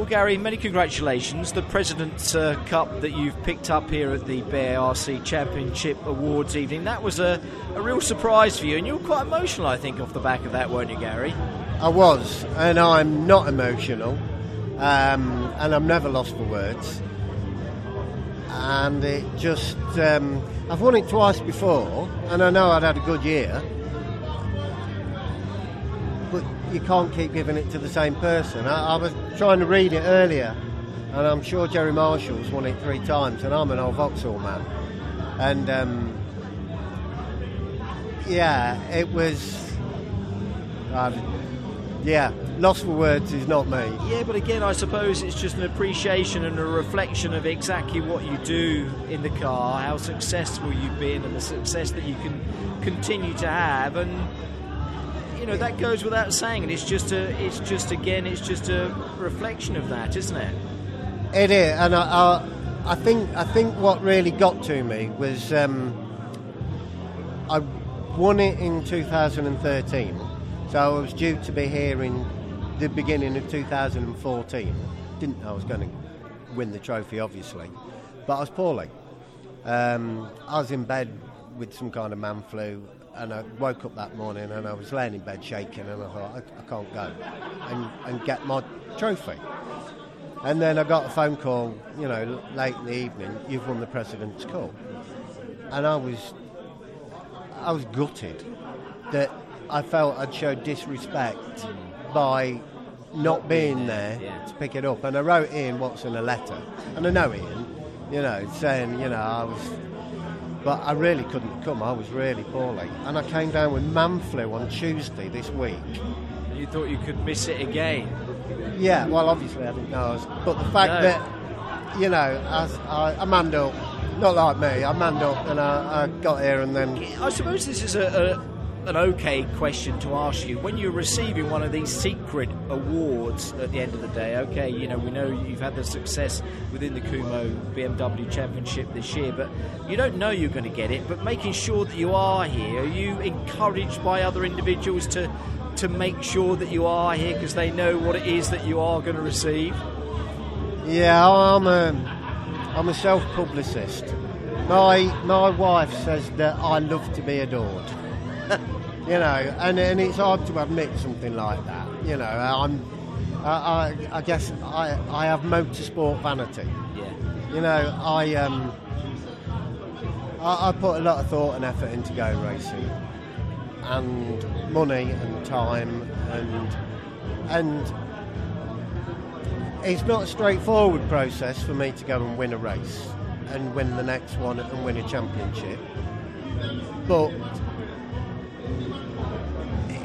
Well, Gary, many congratulations. The President's uh, Cup that you've picked up here at the BARC Championship Awards evening, that was a, a real surprise for you, and you were quite emotional, I think, off the back of that, weren't you, Gary? I was, and I'm not emotional, um, and I'm never lost for words. And it just, um, I've won it twice before, and I know I'd had a good year, you can't keep giving it to the same person. I, I was trying to read it earlier, and I'm sure Gerry Marshall's won it three times, and I'm an old Vauxhall man. And um, yeah, it was. Uh, yeah, lost for words is not me. Yeah, but again, I suppose it's just an appreciation and a reflection of exactly what you do in the car, how successful you've been, and the success that you can continue to have, and you know that goes without saying. And it's just a, it's just again, it's just a reflection of that, isn't it? It is, and I, I, I think I think what really got to me was um, I won it in 2013, so I was due to be here in the beginning of 2014. Didn't know I was going to win the trophy, obviously, but I was poorly. Um, I was in bed with some kind of man flu, and I woke up that morning and I was laying in bed shaking, and I thought I, I can't go and, and get my trophy. And then I got a phone call, you know, late in the evening. You've won the President's Cup, and I was, I was gutted that I felt I'd showed disrespect by not being there to pick it up. And I wrote Ian Watson a letter, and I know Ian, you know, saying, you know, I was, but I really couldn't come. I was really poorly, and I came down with man flu on Tuesday this week. You thought you could miss it again. Yeah, well, obviously I didn't know. I was, but the fact No. that, you know, as I, I manned up, not like me, I manned up and I, I got here and then. I suppose this is a, a an okay question to ask you when you're receiving one of these secret awards at the end of the day. Okay, you know we know you've had the success within the Kumho BMW Championship this year, but you don't know you're going to get it. But making sure that you are here, are you encouraged by other individuals to to make sure that you are here because they know what it is that you are going to receive? Yeah, I'm a, I'm a self publicist. My, my wife says that I love to be adored. you know, and, and it's hard to admit something like that. You know, I'm, I, I, I guess I, I have motorsport vanity. Yeah. You know, I um, I, I put a lot of thought and effort into going racing, and money and time and and it's not a straightforward process for me to go and win a race and win the next one and win a championship, but.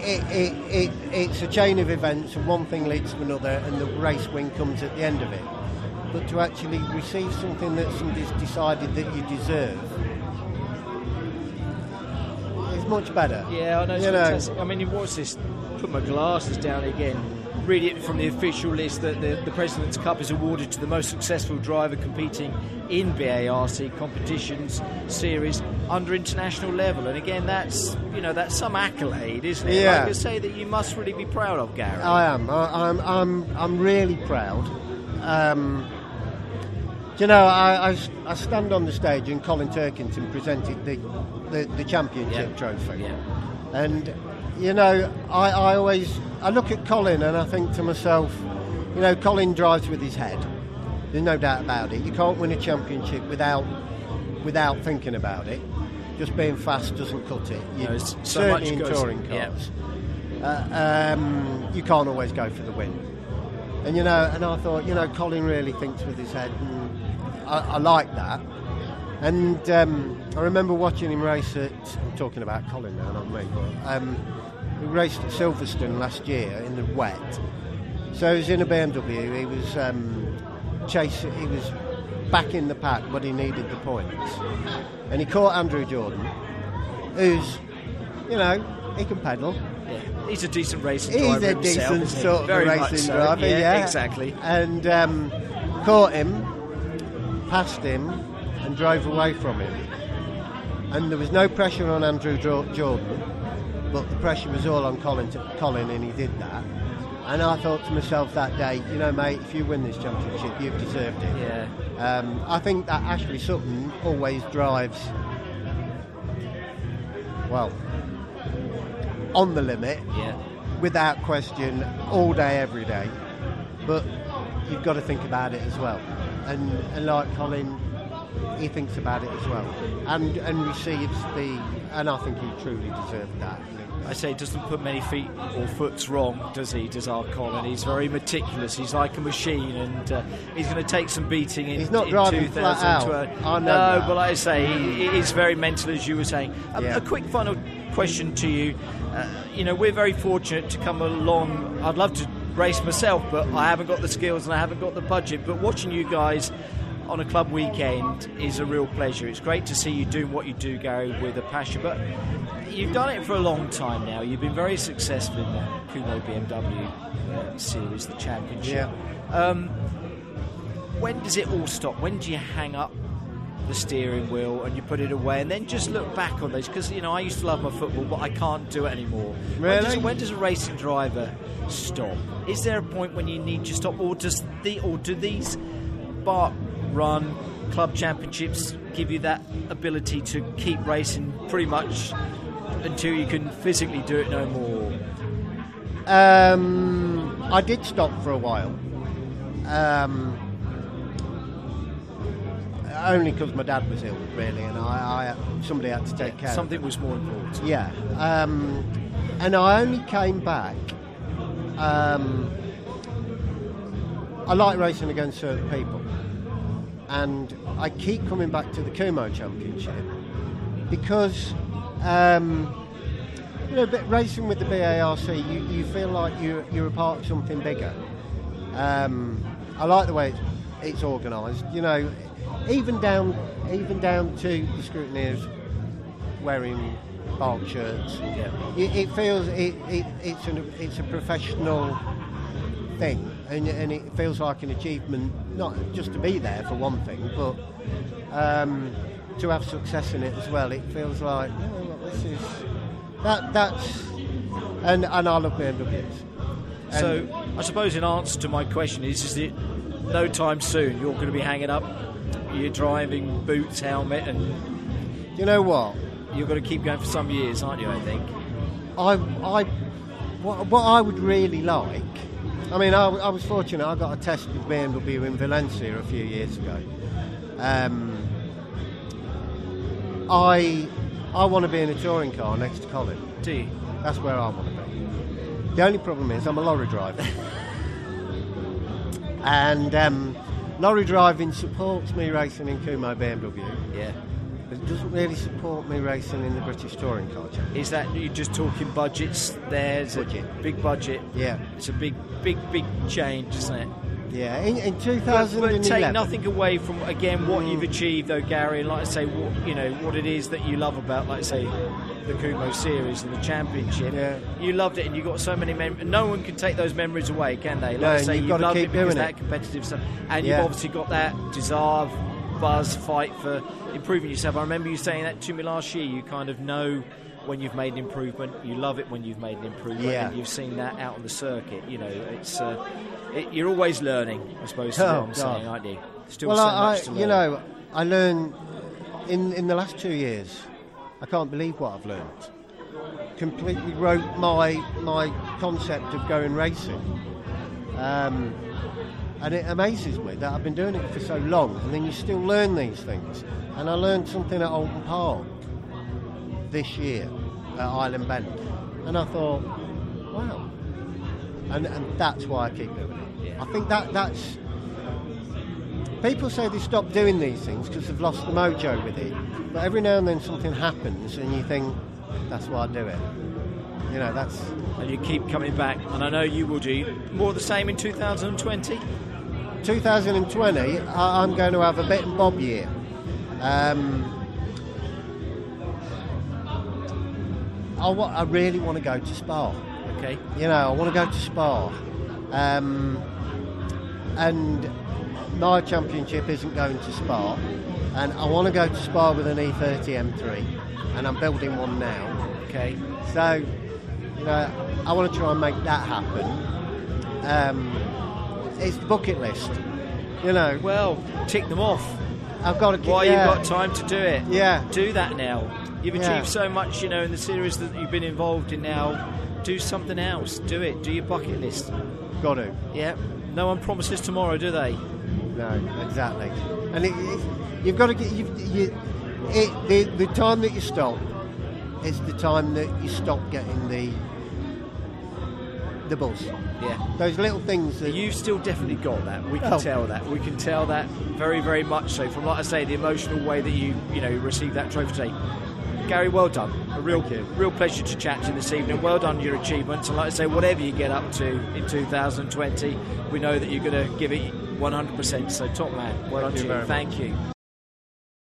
It, it, it, it's a chain of events, and one thing leads to another, and the race win comes at the end of it but to actually receive something that somebody's decided that you deserve is much better. Yeah, I know. It's You know. I mean, what's this? Put my glasses down again. Read it from the official list that the, the President's Cup is awarded to the most successful driver competing in BARC competitions series under international level. And again, that's you know that's some accolade, isn't it? Yeah. Like I say that you must really be proud of, Gary. I am. I, I'm. I'm. I'm really proud. Um, you know, I, I, I stand on the stage and Colin Turkington presented the the, the championship Yeah. trophy, Yeah. and you know, I, I always I look at Colin and I think to myself, you know, Colin drives with his head. There's no doubt about it. You can't win a championship without without thinking about it. Just being fast doesn't cut it. You, No, so certainly in goes- touring yeah. cars. Uh, um, you can't always go for the win. And you know, and I thought, you know, Colin really thinks with his head, and I, I like that. And um, I remember watching him race at. I'm talking about Colin now, not me. But, um, he raced at Silverstone last year in the wet. So he was in a BMW. He was um, chasing. He was back in the pack, but he needed the points. And he caught Andrew Jordan, who's, you know, he can pedal. Yeah. He's a decent racing He's driver a himself, decent he? sort of Very racing so. driver, Yeah, yeah, exactly. And um, caught him, passed him, and drove away from him. And there was no pressure on Andrew Jordan, but the pressure was all on Colin, to, Colin, and he did that. And I thought to myself that day, you know, mate, if you win this championship, you've deserved it. Yeah. Um, I think that Ashley Sutton always drives, well, on the limit, Yeah. without question, all day, every day. But you've got to think about it as well. And, and like Colin, he thinks about it as well, and and receives the, and I think he truly deserved that. I say he doesn't put many feet or foots wrong, does he? Does our Colin? He's very meticulous. He's like a machine, and uh, he's going to take some beating in. He's not in driving flat out. 2012. I know no, that. but like I say, he, he is very mental, as you were saying. Um, Yeah. A quick final question to you. Uh, you know, we're very fortunate to come along. I'd love to race myself, but I haven't got the skills and I haven't got the budget. But watching you guys on a club weekend is a real pleasure. It's great to see you doing what you do, Gary, with a passion. But you've done it for a long time now. You've been very successful in the Kumho BMW uh, series, the championship. Um, when does it all stop? When do you hang up the steering wheel and you put it away and then just look back on those? Because, you know, I used to love my football, but I can't do it anymore. When does, Really? when does a racing driver stop? Is there a point when you need to stop, or does the or do these BARC run club championships give you that ability to keep racing pretty much until you can physically do it no more? Um, I did stop for a while. Um, only because my dad was ill, really, and I, I somebody had to take care. of Something was more important. Yeah, um, and I only came back. Um, I like racing against certain people, and I keep coming back to the Kumho Championship because um, you know, but racing with the BARC, you, you feel like you're, you're a part of something bigger. Um, I like the way it's, it's organised. You know, even down even down to the scrutineers wearing BARC shirts. Yeah. It, it feels it, it, it's an it's a professional thing, and, and it feels like an achievement, not just to be there for one thing, but um, to have success in it as well. It feels like oh, look, this is that that's and and I love BMWs. And- So, I suppose in answer to my question is, is it no time soon you're going to be hanging up your driving boots, helmet, and you know what? you're going to keep going for some years, aren't you? I think. I, I, what, what I would really like. I mean, I, I was fortunate. I got a test with BMW in Valencia a few years ago. Um, I, I want to be in a touring car next to Colin. Do you? That's where I want to be. The only problem is I'm a lorry driver, and um, lorry driving supports me racing in Kumho BMW, Yeah. But it doesn't really support me racing in the British Touring culture. Is that you're just talking budgets? There's Budget. a big budget. Yeah. It's a big, big, big change, isn't it? Yeah, in, in But, 2011. but take nothing away from again what you've mm. achieved, though, Gary. And like I say, what you know, what it is that you love about, like I say, the Kumho series and the championship. Yeah. You loved it, and you got so many memories. No one can take those memories away, can they? Like No, I say, you've you gotta loved it because doing that it. competitive stuff, and Yeah. you've obviously got that desire, buzz, fight for improving yourself. I remember you saying that to me last year. You kind of know. When you've made an improvement, you love it when you've made an improvement, Yeah. and you've seen that out on the circuit. You know, it's uh, it, you're always learning. I suppose Oh, I'm God. saying, aren't you? Still well, so I, much to I learn. you know, I learned in in the last two years. I can't believe what I've learned. Completely wrote my my concept of going racing, um, and it amazes me that I've been doing it for so long, and then you still learn these things. And I learned something at Oulton Park this year at Island Bend, and I thought, wow, and and that's why I keep doing it. I think that that's People say they stop doing these things because they've lost the mojo with it. But every now and then something happens and you think, that's why I do it. You know, that's. and you keep coming back, and I know you will do more of the same in 2020. 2020, I, I'm going to have a bit and bob year. Um, I, wa- I really want to go to Spa. Okay, You know, I want to go to Spa. Um, and my championship isn't going to Spa. And I want to go to Spa with an E30 M3. And I'm building one now. okay. So, you know, I want to try and make that happen. um, it's the bucket list. You know, Well, tick them off. I've got to. While yeah, you've got time to do it. Yeah. Do that now. You've Yeah. achieved so much, you know, in the series that you've been involved in now. Do something else. Do it. Do your bucket list. got to. Yeah. No one promises tomorrow, do they? No, exactly. And it, it, you've got to get you, you, it, the the time that you stop is the time that you stop getting the the buzz. Yeah. Those little things that You've still definitely got that. We can Oh. tell that. We can tell that very, very much so. From like I say, the emotional way that you, you know, received that trophy today. Gary, well done. A real, Thank real pleasure to chat to you this evening. Well done your achievements, and like I say, whatever you get up to in 2020, we know that you're going to give it 100%. So top man, well done you to you. very much. Thank you.